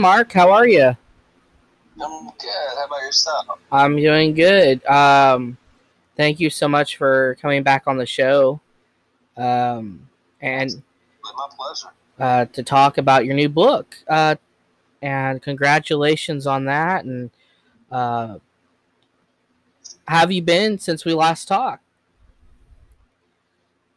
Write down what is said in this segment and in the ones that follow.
Mark. How are you? I'm good. How about yourself? I'm doing good. Um, thank you so much for coming back on the show. Um, and my pleasure. Uh, to talk about your new book. Uh, and congratulations on that. And uh, have you been since we last talked?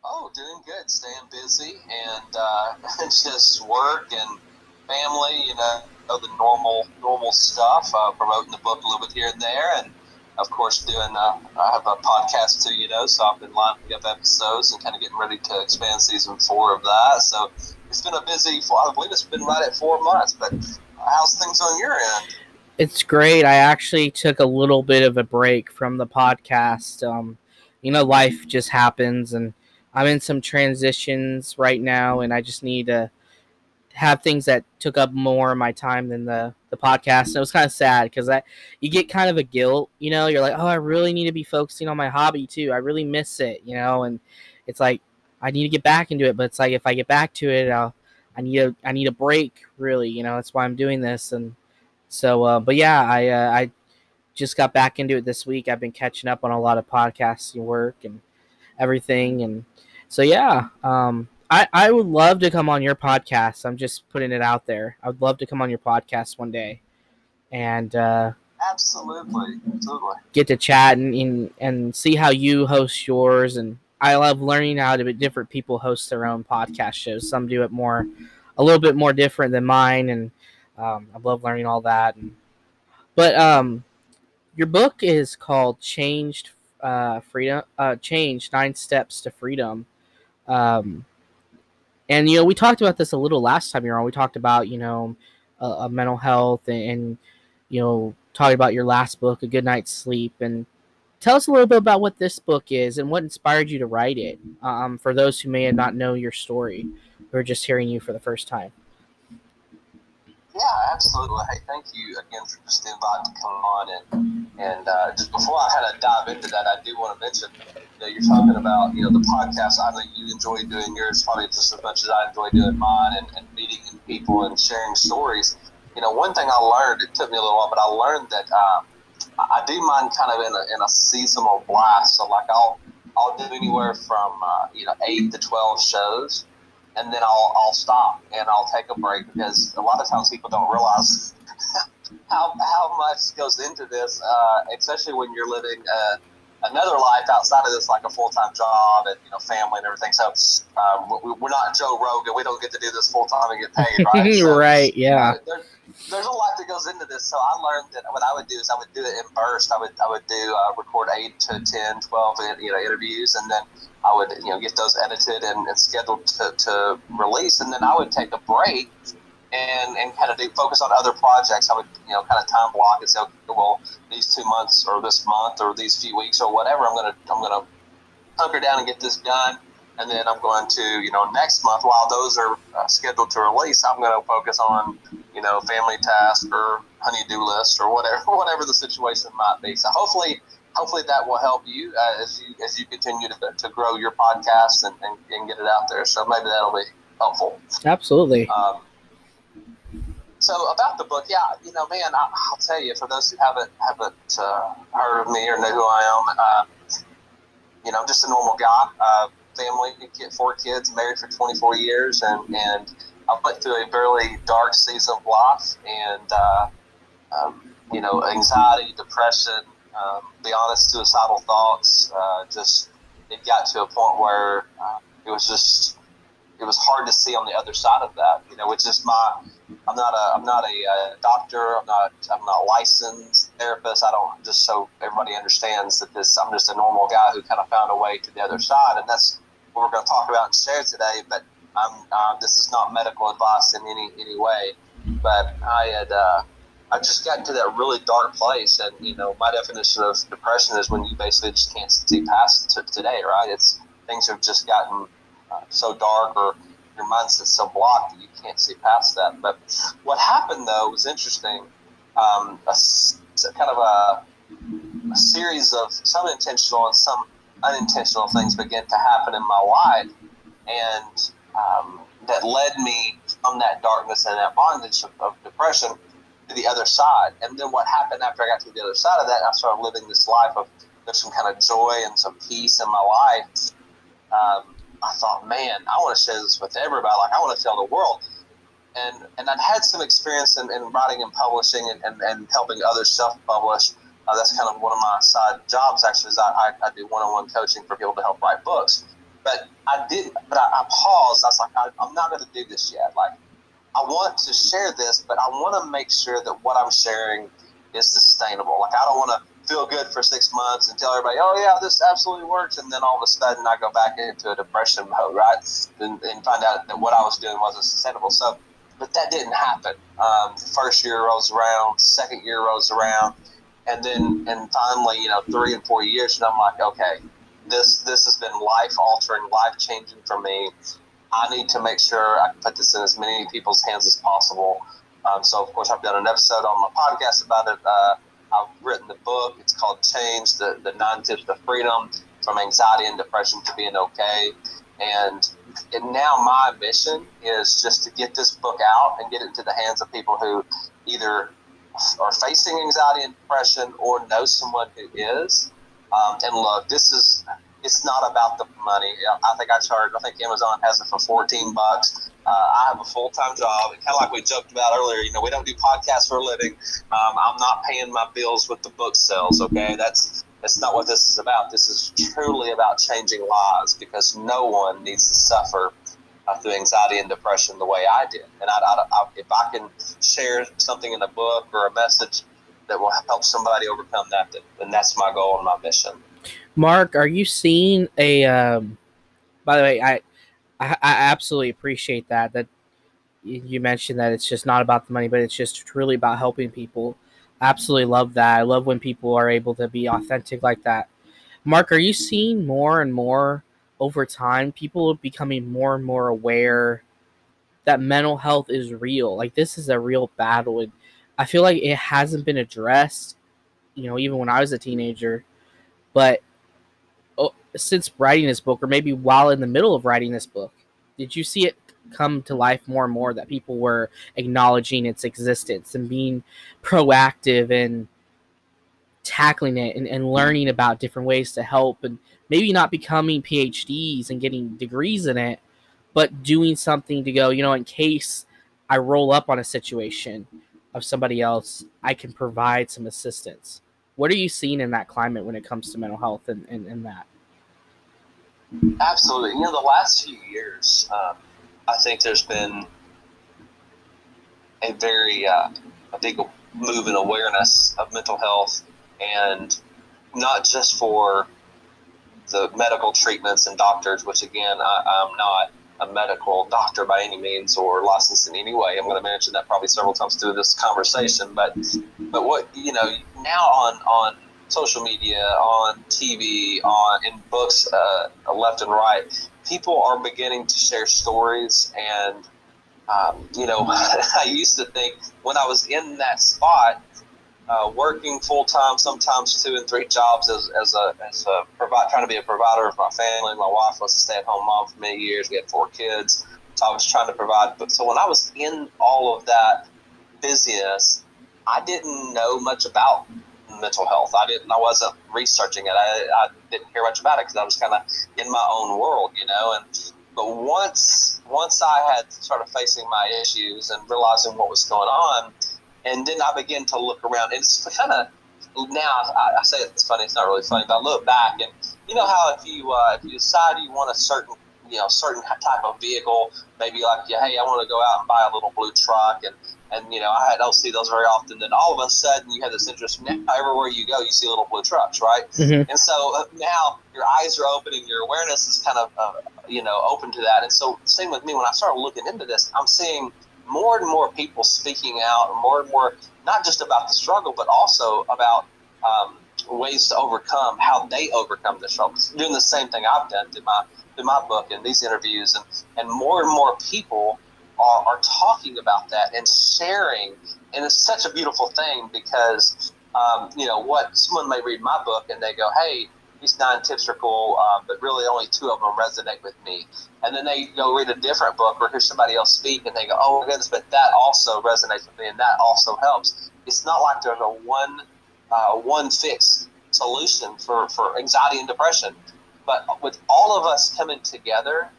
Oh, doing good. Staying busy and uh, just work and family. You know, the normal normal stuff. Uh, promoting the book a little bit here and there, and of course doing. Uh, I have a podcast too, you know, so I've been lining up episodes and kind of getting ready to expand season four of that. So it's been a busy. I believe it's been right at four months, but how's things on your end? It's great. I actually took a little bit of a break from the podcast. Um, you know, life just happens, and I'm in some transitions right now, and I just need to have things that took up more of my time than the the podcast. And it was kind of sad because I you get kind of a guilt, you know. You're like, oh, I really need to be focusing on my hobby too. I really miss it, you know. And it's like I need to get back into it, but it's like if I get back to it, I'll I need a I need a break, really. You know, that's why I'm doing this. And so, uh, but yeah, I uh, I just got back into it this week. I've been catching up on a lot of podcasting work and everything, and so yeah, um, I, I would love to come on your podcast. I'm just putting it out there. I would love to come on your podcast one day, and uh, absolutely, absolutely get to chat and, and and see how you host yours. And I love learning how to different people host their own podcast shows. Some do it more, a little bit more different than mine, and um, I love learning all that. And but um, your book is called Changed uh, Freedom. Uh, Change Nine Steps to Freedom. Um, and you know, we talked about this a little last time you on. We talked about you know, uh, mental health and, and you know, talking about your last book, A Good Night's Sleep, and tell us a little bit about what this book is and what inspired you to write it. Um, for those who may not know your story, who are just hearing you for the first time. Yeah, absolutely. Hey, thank you again for just the invite to come on. And and uh, just before I kind of dive into that, I do want to mention, you know, you're talking about you know the podcast. I know you enjoy doing yours probably just as much as I enjoy doing mine, and, and meeting people and sharing stories. You know, one thing I learned, it took me a little while, but I learned that uh, I do mine kind of in a, in a seasonal blast. So like I'll I'll do anywhere from uh, you know eight to twelve shows and then I'll I'll stop and I'll take a break because a lot of times people don't realize how how much goes into this, uh, especially when you're living uh, another life outside of this, like a full time job and you know family and everything. So uh, we're not Joe Rogan. We don't get to do this full time and get paid, right? So, right. Yeah. Uh, there, there's a lot that goes into this. So I learned that what I would do is I would do it in bursts. I would I would do uh, record eight to 10, 12 you know interviews, and then I would you know get those edited and, and scheduled to, to release, and then I would take a break and and kind of do, focus on other projects. I would you know kind of time block and say, okay, well, these two months or this month or these few weeks or whatever, I'm gonna I'm gonna hunker down and get this done and then I'm going to, you know, next month while those are uh, scheduled to release, I'm going to focus on, you know, family tasks or honeydew list or whatever, whatever the situation might be. So hopefully, hopefully that will help you uh, as you as you continue to, to grow your podcast and, and, and, get it out there. So maybe that'll be helpful. Absolutely. Um, so about the book, yeah, you know, man, I, will tell you for those who haven't haven't uh, heard of me or know who I am, uh, you know, I'm just a normal guy family, four kids, married for 24 years, and and I went through a fairly dark season of life, and uh, um, you know, anxiety, depression, um, be honest, suicidal thoughts. Uh, just it got to a point where uh, it was just it was hard to see on the other side of that. You know, it's just my I'm not a I'm not a, a uh, doctor. I'm not I'm not licensed therapist. I don't just so everybody understands that this I'm just a normal guy who kind of found a way to the other side, and that's what we're going to talk about and share today. But I'm uh, this is not medical advice in any any way. But I had uh, I just got into that really dark place, and you know my definition of depression is when you basically just can't see past t- today, right? It's things have just gotten uh, so dark or your mindset's so blocked that you can't see past that. But what happened though was interesting. Um, a, a kind of a, a, series of some intentional and some unintentional things began to happen in my life, and um, that led me from that darkness and that bondage of, of depression to the other side. And then what happened after I got to the other side of that, I started living this life of there's some kind of joy and some peace in my life. Um, I thought, man, I want to share this with everybody. Like, I want to tell the world. And and I'd had some experience in, in writing and publishing and, and, and helping others self publish. Uh, that's kind of one of my side jobs, actually, is I, I, I do one on one coaching for people to help write books. But I did, but I, I paused. I was like, I, I'm not going to do this yet. Like, I want to share this, but I want to make sure that what I'm sharing is sustainable. Like, I don't want to feel good for six months and tell everybody, oh yeah, this absolutely works, and then all of a sudden I go back into a depression mode, right? And, and find out that what I was doing wasn't sustainable. So, but that didn't happen. Um, first year rolls around, second year rolls around, and then and finally, you know, three and four years, and I'm like, okay, this this has been life altering, life changing for me. I need to make sure I put this in as many people's hands as possible. Um, so, of course, I've done an episode on my podcast about it. Uh, I've written the book. It's called Change: The the Nine Tips to Freedom from Anxiety and Depression to Being Okay. And, and now my mission is just to get this book out and get it into the hands of people who either are facing anxiety and depression or know someone who is. Um, and look, this is it's not about the money. I think I charge. I think Amazon has it for fourteen bucks. Uh, I have a full time job, kind of like we joked about earlier. You know, we don't do podcasts for a living. Um, I'm not paying my bills with the book sales. Okay, that's that's not what this is about. This is truly about changing lives because no one needs to suffer uh, through anxiety and depression the way I did. And I, I, I, if I can share something in a book or a message that will help somebody overcome that, then that's my goal and my mission. Mark, are you seeing a? Um, by the way, I, I, I absolutely appreciate that. That you mentioned that it's just not about the money, but it's just really about helping people. Absolutely love that. I love when people are able to be authentic like that. Mark, are you seeing more and more over time? People becoming more and more aware that mental health is real. Like this is a real battle, and I feel like it hasn't been addressed. You know, even when I was a teenager, but oh, since writing this book, or maybe while in the middle of writing this book, did you see it come to life more and more that people were acknowledging its existence and being proactive and tackling it and, and learning about different ways to help and maybe not becoming PhDs and getting degrees in it, but doing something to go, you know, in case I roll up on a situation of somebody else, I can provide some assistance. What are you seeing in that climate when it comes to mental health and, and, and that? Absolutely. You know, the last few years, um, I think there's been a very uh, a big move in awareness of mental health, and not just for the medical treatments and doctors, which again, I, I'm not a medical doctor by any means or licensed in any way. I'm going to mention that probably several times through this conversation. But but what you know now on on social media, on TV, on in books, uh, left and right, people are beginning to share stories and. Um, you know, I used to think when I was in that spot, uh, working full time, sometimes two and three jobs as, as a as a provide, trying to be a provider of my family. My wife was a stay at home mom for many years. We had four kids, so I was trying to provide. But so when I was in all of that busyness, I didn't know much about mental health. I didn't. I wasn't researching it. I, I didn't hear much about it because I was kind of in my own world, you know. And but once once I had started facing my issues and realizing what was going on and then I begin to look around. It's kind of now I, I, say it's funny. It's not really funny, but I look back and you know how if you uh, if you decide you want a certain you know certain type of vehicle, maybe like yeah, hey, I want to go out and buy a little blue truck, and and you know I don't see those very often. Then all of a sudden you have this interest. Now everywhere you go, you see little blue trucks, right? Mm-hmm. And so uh, now your eyes are open and your awareness is kind of uh, you know open to that. And so same with me when I started looking into this, I'm seeing more and more people speaking out, more and more, not just about the struggle, but also about um, ways to overcome, how they overcome the struggle. Doing the same thing I've done through my through my book and these interviews, and and more and more people are, are talking about that and sharing, and it's such a beautiful thing because um, you know what someone may read my book and they go, hey. these nine tips are cool, uh, but really only two of them resonate with me. And then they go read a different book or hear somebody else speak, and they go, "Oh my goodness!" But that also resonates with me, and that also helps. It's not like there's a one uh, one fix solution for for anxiety and depression, but with all of us coming together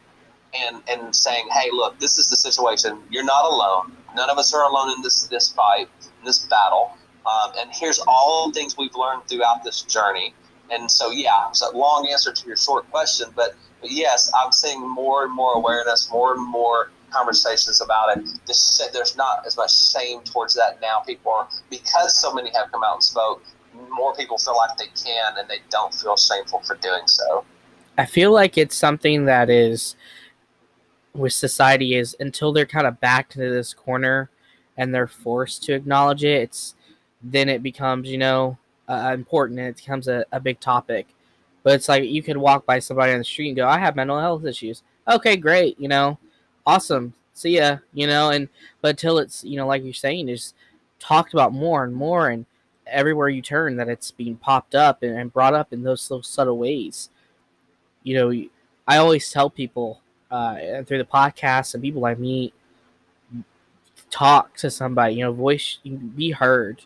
and and saying, "Hey, look, this is the situation. You're not alone. None of us are alone in this this fight, in this battle." Um, and here's all the things we've learned throughout this journey and so, yeah, a long answer to your short question, but, but yes, I'm seeing more and more awareness, more and more conversations about it. This, there's not as much shame towards that now. People are because so many have come out and spoke. More people feel like they can, and they don't feel shameful for doing so. I feel like it's something that is with society is until they're kind of backed into this corner and they're forced to acknowledge it. It's then it becomes you know uh, important and it becomes a, a big topic. But it's like you could walk by somebody on the street and go, I have mental health issues. Okay, great. You know, awesome. See ya. You know, and but until it's, you know, like you're saying, is talked about more and more and everywhere you turn that it's being popped up and, and brought up in those, those subtle ways. You know, I always tell people uh, through the podcast and people I meet, talk to somebody, you know, voice, be heard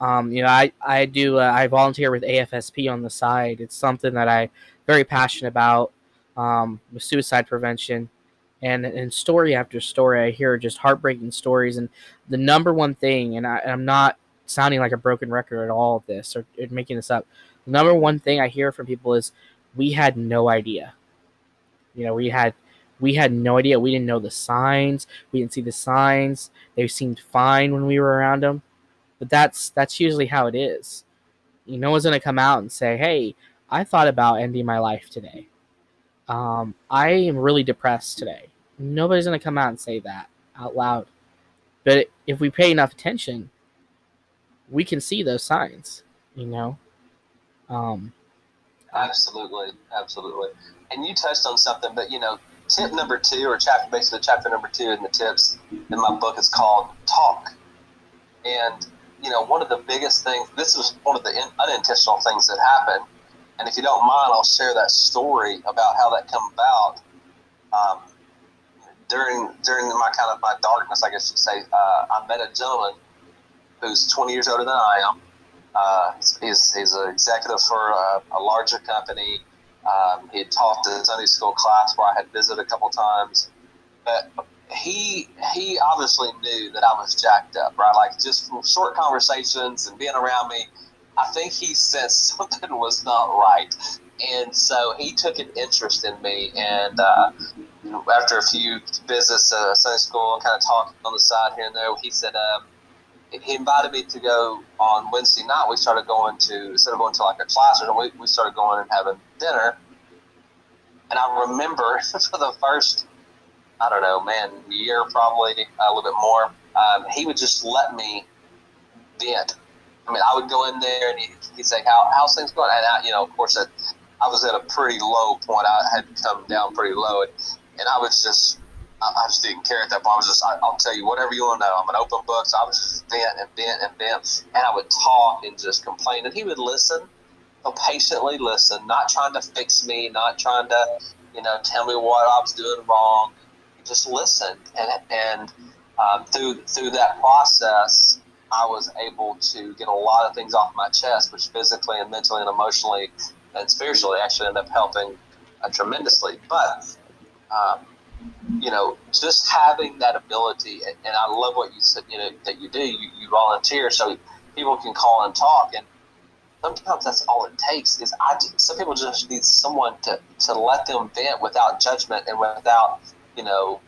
um, you know, I I do uh, I volunteer with AFSP on the side. It's something that I very passionate about um, with suicide prevention, and and story after story, I hear just heartbreaking stories. And the number one thing, and, I, am not sounding like a broken record at all of this or, or making this up. The number one thing I hear from people is we had no idea. You know, we had we had no idea. We didn't know the signs. We didn't see the signs. They seemed fine when we were around them but that's that's usually how it is. You no one's gonna come out and say, "Hey, I thought about ending my life today. Um, I am really depressed today." Nobody's gonna come out and say that out loud. But if we pay enough attention, we can see those signs. You know. Um, absolutely, absolutely. And you touched on something, but you know, tip number two, or chapter basically chapter number two in the tips in my book is called talk. And you know, one of the biggest things, this was one of the in, unintentional things that happened. And if you don't mind, I'll share that story about how that came about. Um, during during my kind of my darkness, I guess you'd say, uh, I met a gentleman who's 20 years older than I am. Uh, he's, he's an executive for a, a larger company. Um, he had taught the Sunday school class where I had visited a couple times. But he he obviously knew that I was jacked up, right? Like just from short conversations and being around me, I think he sensed something was not right, and so he took an interest in me. And uh, after a few visits to Sunday school and kind of talking on the side here and there, he said um, he invited me to go on Wednesday night. We started going to instead of going to like a class or we we started going and having dinner. And I remember for the first I don't know, man, year probably a little bit more. Um, he would just let me vent. I mean, I would go in there and he, would say, "How how's things going?" And I, you know, of course, I, I was at a pretty low point. I had come down pretty low, and, and I was just, I, just didn't care at that point. I was just, I, will tell you whatever you want to know. I'm an open book, so I was just vent and vent and vent, and I would talk and just complain, and he would listen, patiently listen, not trying to fix me, not trying to, you know, tell me what I was doing wrong just listened, and and um, through through that process, I was able to get a lot of things off my chest, which physically and mentally and emotionally and spiritually actually ended up helping uh, tremendously. But um, you know, just having that ability, and, and, I love what you said. You know that you do. You, you volunteer so people can call and talk, and sometimes that's all it takes. Is I some people just need someone to to let them vent without judgment and without you know,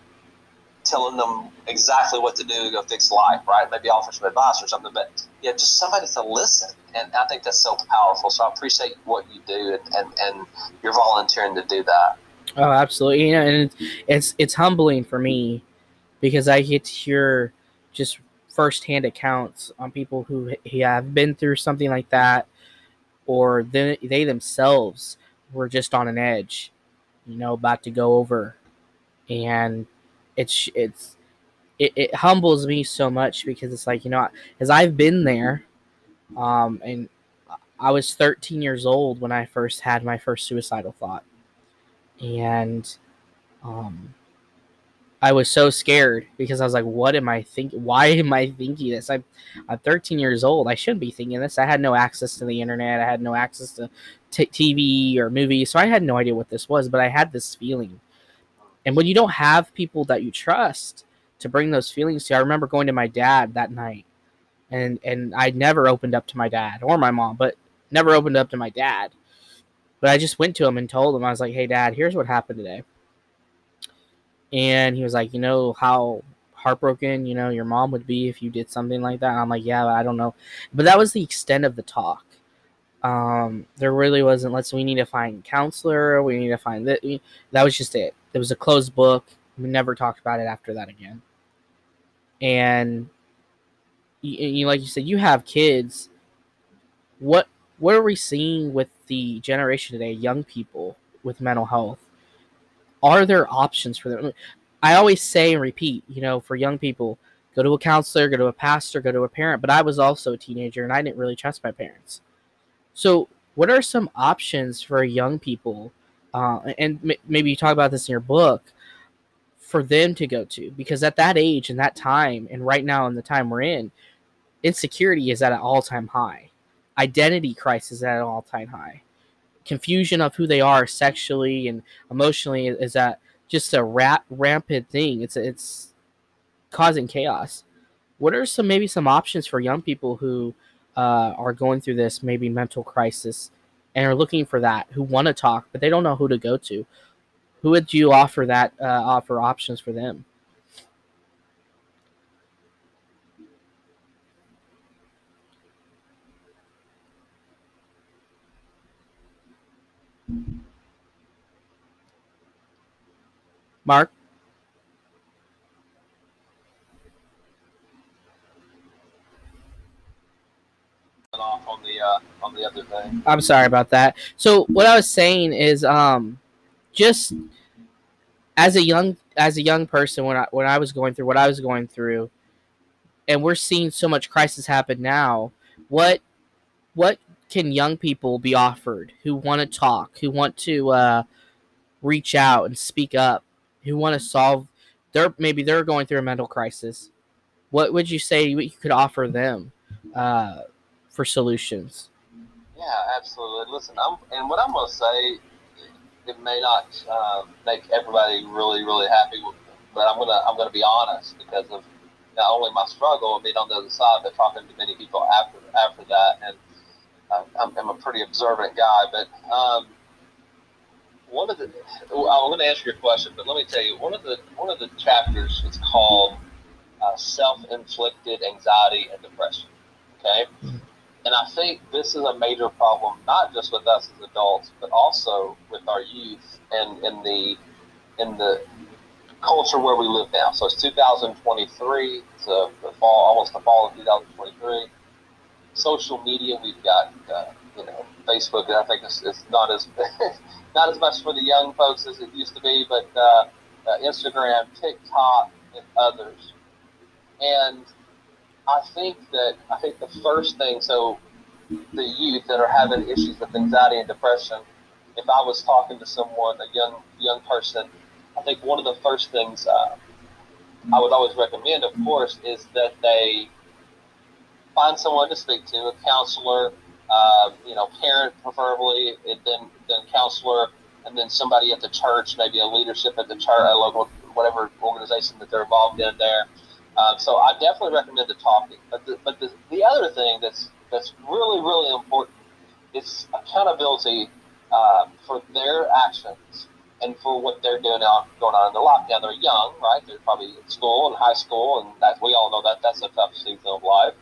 telling them exactly what to do to go fix life, right? Maybe offer some advice or something, but yeah, just somebody to listen. And I think that's so powerful. So I appreciate what you do and, and, and you're volunteering to do that. Oh, absolutely. You know, and it's, it's humbling for me because I get to hear just firsthand accounts on people who have been through something like that or they, they themselves were just on an edge, you know, about to go over and it's it's it, it humbles me so much because it's like you know as I've been there, um, and I was 13 years old when I first had my first suicidal thought. And um, I was so scared because I was like, what am I thinking? Why am I thinking this? I'm, I'm 13 years old. I shouldn't be thinking this. I had no access to the internet. I had no access to t- TV or movies. So I had no idea what this was, but I had this feeling. And when you don't have people that you trust to bring those feelings to, I remember going to my dad that night. And, and I never opened up to my dad or my mom, but never opened up to my dad. But I just went to him and told him, I was like, hey, dad, here's what happened today. And he was like, you know how heartbroken, you know, your mom would be if you did something like that. And I'm like, yeah, I don't know. But that was the extent of the talk. Um, there really wasn't, let's, we need to find counselor. We need to find that. That was just it. It was a closed book. We never talked about it after that again. And you, you like you said, you have kids. What what are we seeing with the generation today, young people with mental health? Are there options for them? I always say and repeat, you know, for young people, go to a counselor, go to a pastor, go to a parent. But I was also a teenager and I didn't really trust my parents. So, what are some options for young people? Uh, and m- maybe you talk about this in your book for them to go to because at that age and that time and right now in the time we're in insecurity is at an all-time high identity crisis at an all-time high confusion of who they are sexually and emotionally is that just a rap, rampant thing. It's it's causing chaos. What are some maybe some options for young people who uh, are going through this maybe mental crisis and are looking for that, who want to talk but they don't know who to go to? Who would you offer that uh, offer options for them? Mark? Off on the uh, on the other thing. I'm sorry about that. So what I was saying is, um, just as a young as a young person, when I when I was going through what I was going through, and we're seeing so much crisis happen now. What what can young people be offered who want to talk, who want to uh, reach out and speak up who want to solve their maybe they're going through a mental crisis. What would you say you could offer them uh, for solutions? Yeah, absolutely. Listen, I'm, and what I'm to say, it may not uh, make everybody really, really happy, but I'm gonna I'm gonna be honest because of not only my struggle and being on the other side, but talking to many people after after that, and uh, I'm, I'm, a pretty observant guy. But um, one of the I'm going to answer your question, but let me tell you one of the one of the chapters is called uh, self-inflicted anxiety and depression. Okay, mm-hmm. and I think this is a major problem not just with us as adults, but also with our youth and in the in the culture where we live now. So it's 2023. It's a, the fall, almost the fall of 2023. Social media, we've got uh, Facebook. I think it's, it's not as not as much for the young folks as it used to be, but uh, uh, Instagram, TikTok, and others. And I think that I think the first thing, so the youth that are having issues with anxiety and depression, if I was talking to someone, a young young person, I think one of the first things uh, I would always recommend, of course, is that they find someone to speak to, a counselor, uh, you know, parent preferably, and then then counselor, and then somebody at the church, maybe a leadership at the church, a local whatever organization that they're involved in there. Uh, so I definitely recommend the talking. But the, but the, the other thing that's that's really really important is accountability uh, for their actions and for what they're doing out going on in the lockdown. They're young, right? They're probably in school and high school, and that we all know that that's a tough season of life.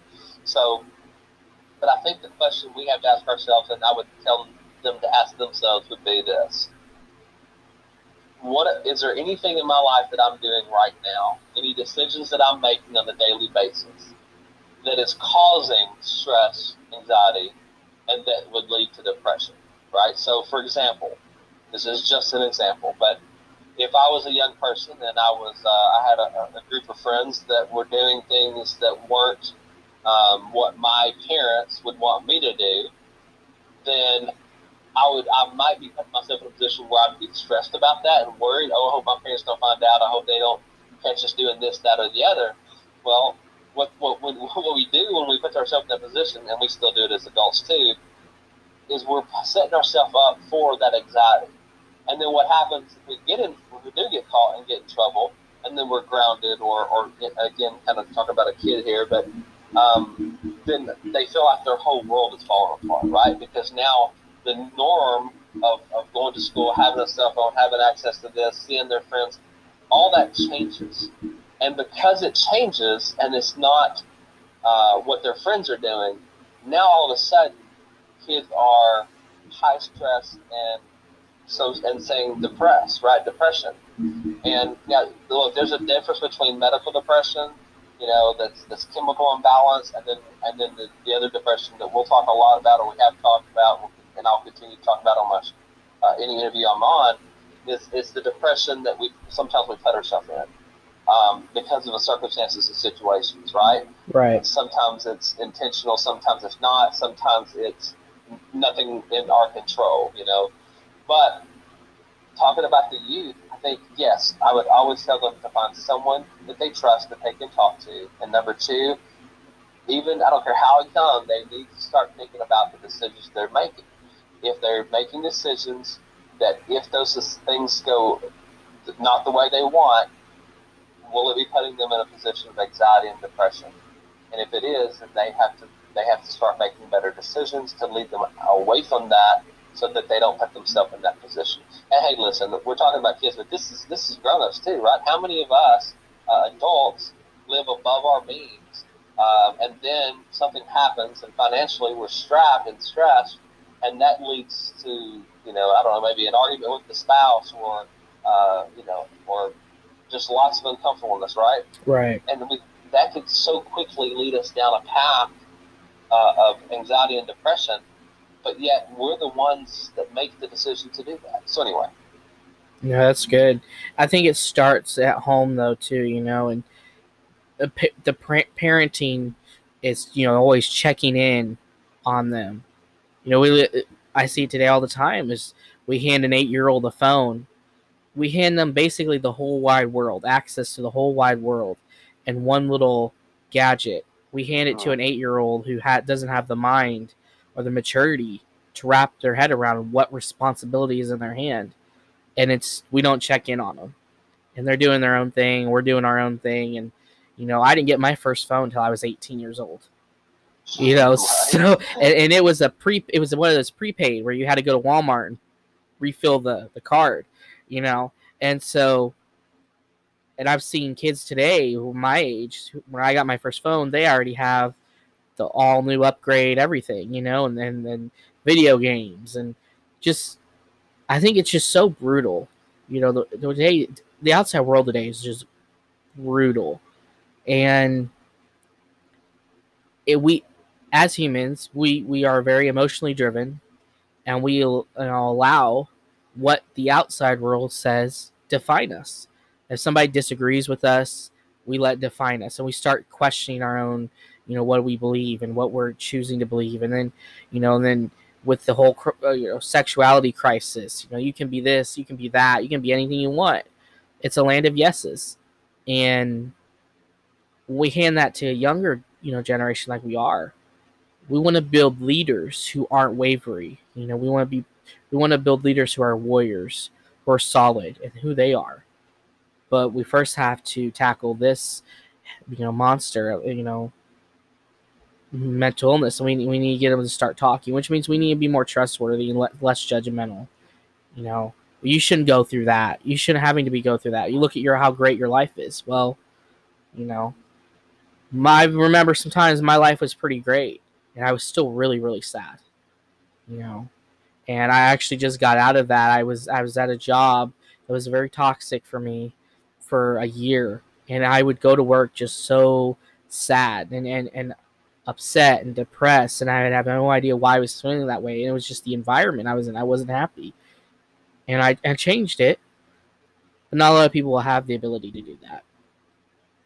So but I think the question we have to ask ourselves, and I would tell them to ask themselves, would be this: What is there anything in my life that I'm doing right now? Any decisions that I'm making on a daily basis that is causing stress, anxiety, and that would lead to depression? Right. So, for example, this is just an example, but if I was a young person and I was, uh, I had a, a group of friends that were doing things that weren't um, what my parents would want me to do, then I would I might be putting myself in a position where I'd be stressed about that and worried. Oh, I hope my parents don't find out. I hope they don't catch us doing this, that, or the other. Well, what what what, what we do when we put ourselves in that position, and we still do it as adults too, is we're setting ourselves up for that anxiety. And then what happens if we get in, if we do get caught and get in trouble, and then we're grounded, or, or again, kind of talking about a kid here, but um, then they feel like their whole world is falling apart, right? Because now the norm of, of going to school, having a cell phone, having access to this, seeing their friends, all that changes. And because it changes and it's not uh, what their friends are doing, now all of a sudden kids are high stress and so and saying depressed, right? Depression. And yeah, look, there's a difference between medical depression, you know, that's this chemical imbalance, and then and then the, the other depression that we'll talk a lot about, or we have talked about, and I'll continue to talk about on my uh, any interview I'm on, is is the depression that we sometimes we put ourselves in. Um, because of the circumstances and situations, right? Right. Sometimes it's intentional, sometimes it's not, sometimes it's nothing in our control, you know. But talking about the youth, think yes, I would always tell them to find someone that they trust that they can talk to. And number two, even I don't care how young, they need to start thinking about the decisions they're making. If they're making decisions that if those things go not the way they want, will it be putting them in a position of anxiety and depression? And if it is, then they have to they have to start making better decisions to lead them away from that so that they don't put themselves in that position. And hey, listen, we're talking about kids, but this is this is grown-ups too, right? How many of us uh, adults live above our means, um, and then something happens, and financially we're strapped and stressed, and that leads to you know I don't know maybe an argument with the spouse or uh, you know or just lots of uncomfortableness, right? Right. And we, that could so quickly lead us down a path uh, of anxiety and depression, but yet we're the ones that make the decision to do that. So anyway. Yeah, that's good. I think it starts at home though too, you know, and the, the parenting is you know always checking in on them. You know, we I see it today all the time is we hand an eight year old a phone. We hand them basically the whole wide world, access to the whole wide world, and one little gadget we hand it to hmm. an eight year old who ha- doesn't have the mind or the maturity to wrap their head around what responsibility is in their hand. And it's, we don't check in on them. And they're doing their own thing. We're doing our own thing. And, you know, I didn't get my first phone until I was 18 years old. You know, so, and, and it was a pre, it was one of those prepaid where you had to go to Walmart and refill the, the card, you know. And so and I've seen kids today who my age, when I got my first phone, they already have the all new upgrade, everything, you know, and then and video games and just I think it's just so brutal. You know, the, the day the outside world today is just brutal. And it, we as humans, we we are very emotionally driven and we allow what the outside world says define us if somebody disagrees with us, we let define us and we start questioning our own, you know, what we believe and what we're choosing to believe. And then, you know, and then with the whole, uh, you know, sexuality crisis, you know, you can be this, you can be that, you can be anything you want. It's a land of yeses. And we hand that to a younger, you know, generation like we are. We want to build leaders who aren't wavery. You know, we want to be, we want to build leaders who are warriors, who are solid, and who they are but we first have to tackle this, you know, monster, you know, mental illness. We, we need to get them to start talking, which means we need to be more trustworthy and less judgmental. You know, you shouldn't go through that. You shouldn't having to be go through that. You look at your how great your life is. Well, you know, my I remember sometimes my life was pretty great, and I was still really really sad. You know, and I actually just got out of that. I was I was at a job that was very toxic for me, for a year and I would go to work just so sad and, and, and upset and depressed and I have no idea why I was feeling that way. And it was just the environment I was in. I wasn't happy. And I, I changed it. But not a lot of people will have the ability to do that.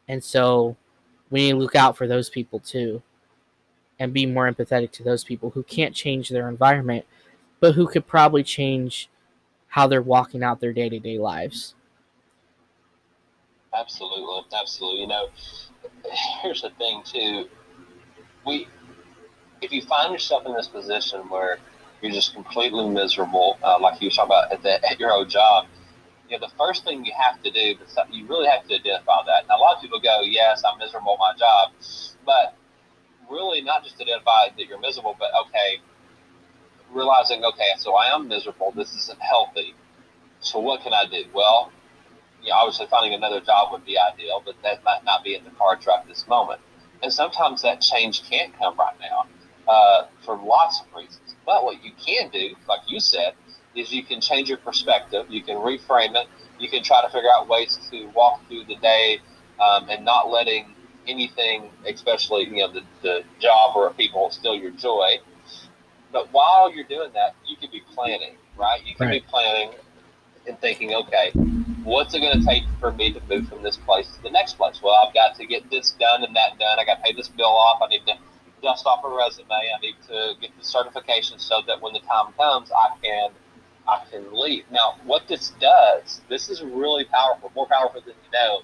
And so we need to look out for those people too. and be more empathetic to those people who can't change their environment, but who could probably change how they're walking out their day to day lives. Absolutely, absolutely. You know, here's the thing too. We, if you find yourself in this position where you're just completely miserable, uh, like you were talking about at, the, at your old job, you know, the first thing you have to do, you really have to identify that. Now, a lot of people go, "Yes, I'm miserable at my job," but really not just identify that you're miserable, but okay, realizing, okay, so I am miserable. This isn't healthy. So what can I do? Well, you know, obviously finding another job would be ideal, but that might not be in the cards right this moment. And sometimes that change can't come right now uh, for lots of reasons. But what you can do, like you said, is you can change your perspective. You can reframe it. You can try to figure out ways to walk through the day um, and not letting anything, especially you know the, the job or people, steal your joy. But while you're doing that, you can be planning, right? You can right. be planning and thinking, okay, what's it going to take for me to move from this place to the next place? Well, I've got to get this done and that done. I got to pay this bill off. I need to dust off a resume. I need to get the certification so that when the time comes, I can I can leave. Now, what this does, this is really powerful, more powerful than you know.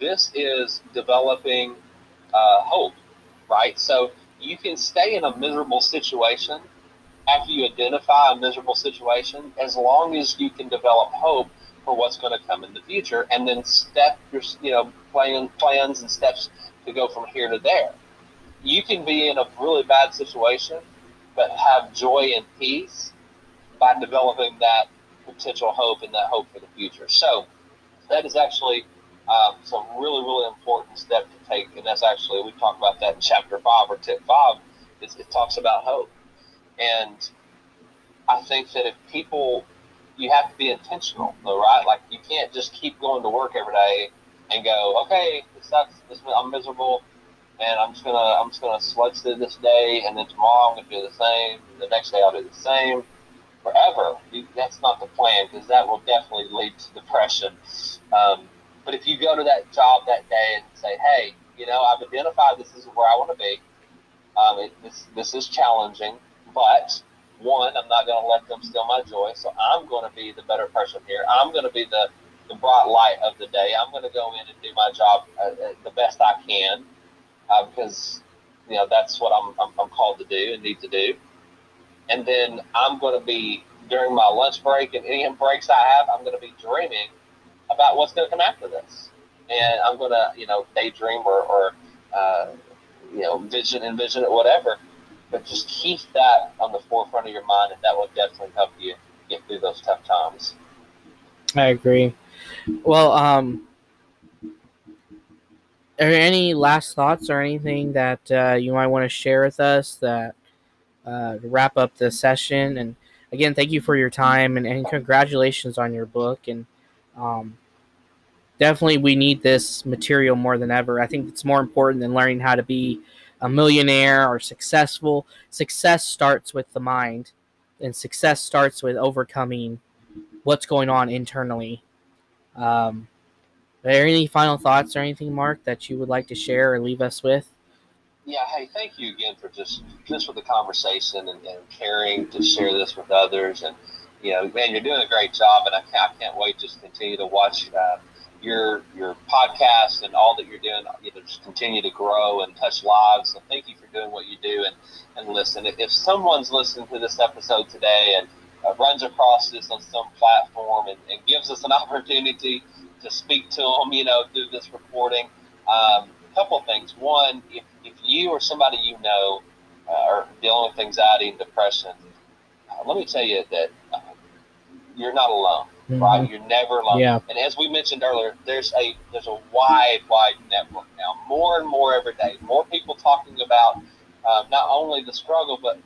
This is developing uh, hope, right? So you can stay in a miserable situation after you identify a miserable situation, as long as you can develop hope for what's going to come in the future, and then step your you know plan plans and steps to go from here to there. You can be in a really bad situation, but have joy and peace by developing that potential hope and that hope for the future. So that is actually um, some really really important step to take, and that's actually we talk about that in chapter five or tip five. Is it talks about hope and I think that if people, you have to be intentional, though, right? Like you can't just keep going to work every day and go, okay, this sucks. This, I'm miserable, and I'm just gonna I'm just gonna sludge through this day, and then tomorrow I'm gonna do the same. The next day I'll do the same. Forever. That's not the plan because that will definitely lead to depression. Um, but if you go to that job that day and say, hey, you know, I've identified this is where I want to be. Um, it, this this is challenging but one, I'm not going to let them steal my joy. So I'm going to be the better person here. I'm going to be the, the bright light of the day. I'm going to go in and do my job uh, uh, the best I can uh, because, you know, that's what I'm, I'm, I'm called to do and need to do. And then I'm going to be, during my lunch break and any breaks I have, I'm going to be dreaming about what's going to come after this. And I'm going to, you know, daydream or, or uh, you know, vision, envision it, whatever but just keep that on the forefront of your mind, and that will definitely help you get through those tough times. I agree. Well, um, are there any last thoughts or anything that uh, you might want to share with us that uh, wrap up the session? And again, thank you for your time and, and congratulations on your book. And um, definitely, we need this material more than ever. I think it's more important than learning how to be a millionaire or successful. Success starts with the mind, and success starts with overcoming what's going on internally. Um, are there any final thoughts or anything, Mark, that you would like to share or leave us with? Yeah, hey, thank you again for just just for the conversation and, and caring to share this with others. And you know, man, you're doing a great job, and I can't, I can't wait just to continue to watch uh, your your podcast and all that you're doing, you know, just continue to grow and touch lives. So thank you for doing what you do and and listen. If, someone's listening to this episode today and uh, runs across this on some platform and, and, gives us an opportunity to speak to them, you know, through this recording, um, a couple of things. One, if, if you or somebody you know uh, are dealing with anxiety and depression, uh, let me tell you that uh, you're not alone mm-hmm. right? You're never alone. Yeah. And as we mentioned earlier, there's a there's a wide, wide network now. More and more every day. More people talking about uh, not only the struggle, but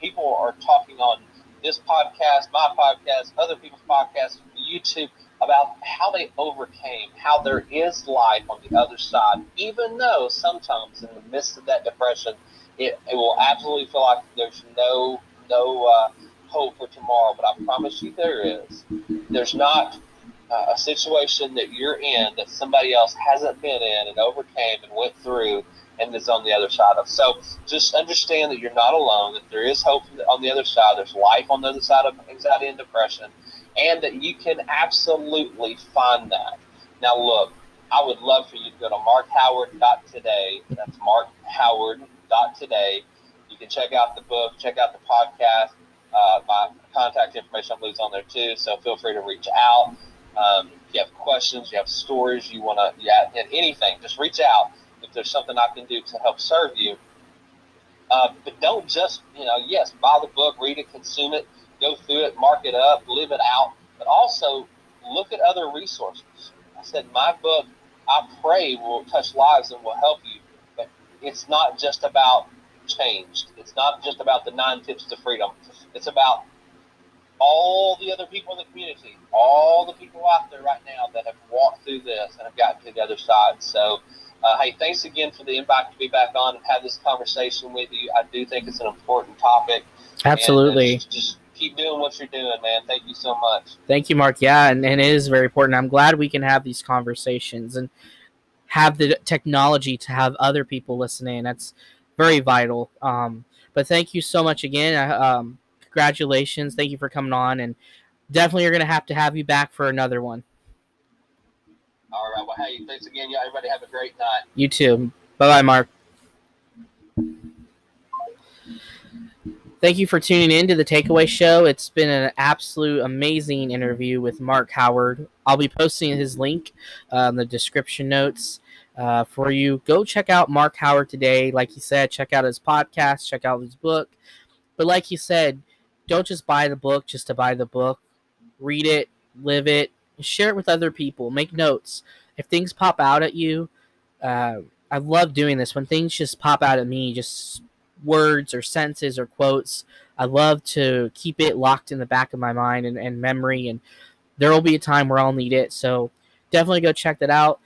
people are talking on this podcast, my podcast, other people's podcasts, YouTube about how they overcame, how there is life on the other side, even though sometimes in the midst of that depression, it, it will absolutely feel like there's no no uh, hope for tomorrow, but I promise you there is. There's not uh, a situation that you're in that somebody else hasn't been in and overcame and went through and is on the other side of. So just understand that you're not alone. That there is hope on the other side. There's life on the other side of anxiety and depression, and that you can absolutely find that. Now, look, I would love for you to go to markhoward.today. That's markhoward.today. You can check out the book, check out the podcast. Uh, my contact information, I believe, is on there too. So feel free to reach out. Um, if you have questions, you have stories, you want to, yeah, anything, just reach out if there's something I can do to help serve you. Uh, but don't just, you know, yes, buy the book, read it, consume it, go through it, mark it up, live it out, but also look at other resources. I said, my book, I pray, will touch lives and will help you. But it's not just about changed. It's not just about the nine tips to freedom. It's about all the other people in the community, all the people out there right now that have walked through this and have gotten to the other side. So, uh, hey, thanks again for the invite to be back on and have this conversation with you. I do think it's an important topic. Absolutely. Just, just, keep doing what you're doing, man. Thank you so much. Thank you, Mark. Yeah, and, and it is very important. I'm glad we can have these conversations and have the technology to have other people listening. That's very vital. Um, but thank you so much again. Um, congratulations. Thank you for coming on, and definitely you're going to have to have you back for another one. All right. Well, hey, thanks again. Yeah, everybody have a great night. You too. Bye bye, Mark. Thank you for tuning in to the Takeaway Show. It's been an absolute amazing interview with Mark Howard. I'll be posting his link uh, in the description notes uh, for you. Go check out Mark Howard today. Like he said, check out his podcast, check out his book. But like he said, don't just buy the book just to buy the book. Read it, live it, share it with other people. Make notes. If things pop out at you, uh, I love doing this. When things just pop out at me, just words or sentences or quotes. I love to keep it locked in the back of my mind and, and memory, and there will be a time where I'll need it. So definitely go check that out.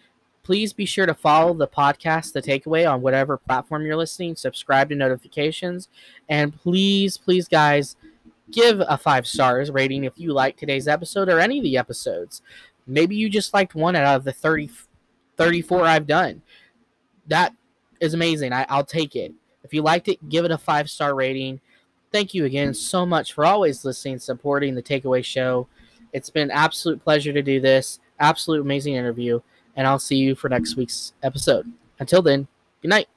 Please be sure to follow the podcast, The Takeaway, on whatever platform you're listening. Subscribe to notifications. And please, please, guys, give a five stars rating if you like today's episode or any of the episodes. Maybe you just liked one out of the 30, 34 I've done. That is amazing. I, I'll take it. If you liked it, give it a five star rating. Thank you again so much for always listening, supporting the Takeaway Show. It's been absolute pleasure to do this. Absolute amazing interview. And I'll see you for next week's episode. Until then, good night.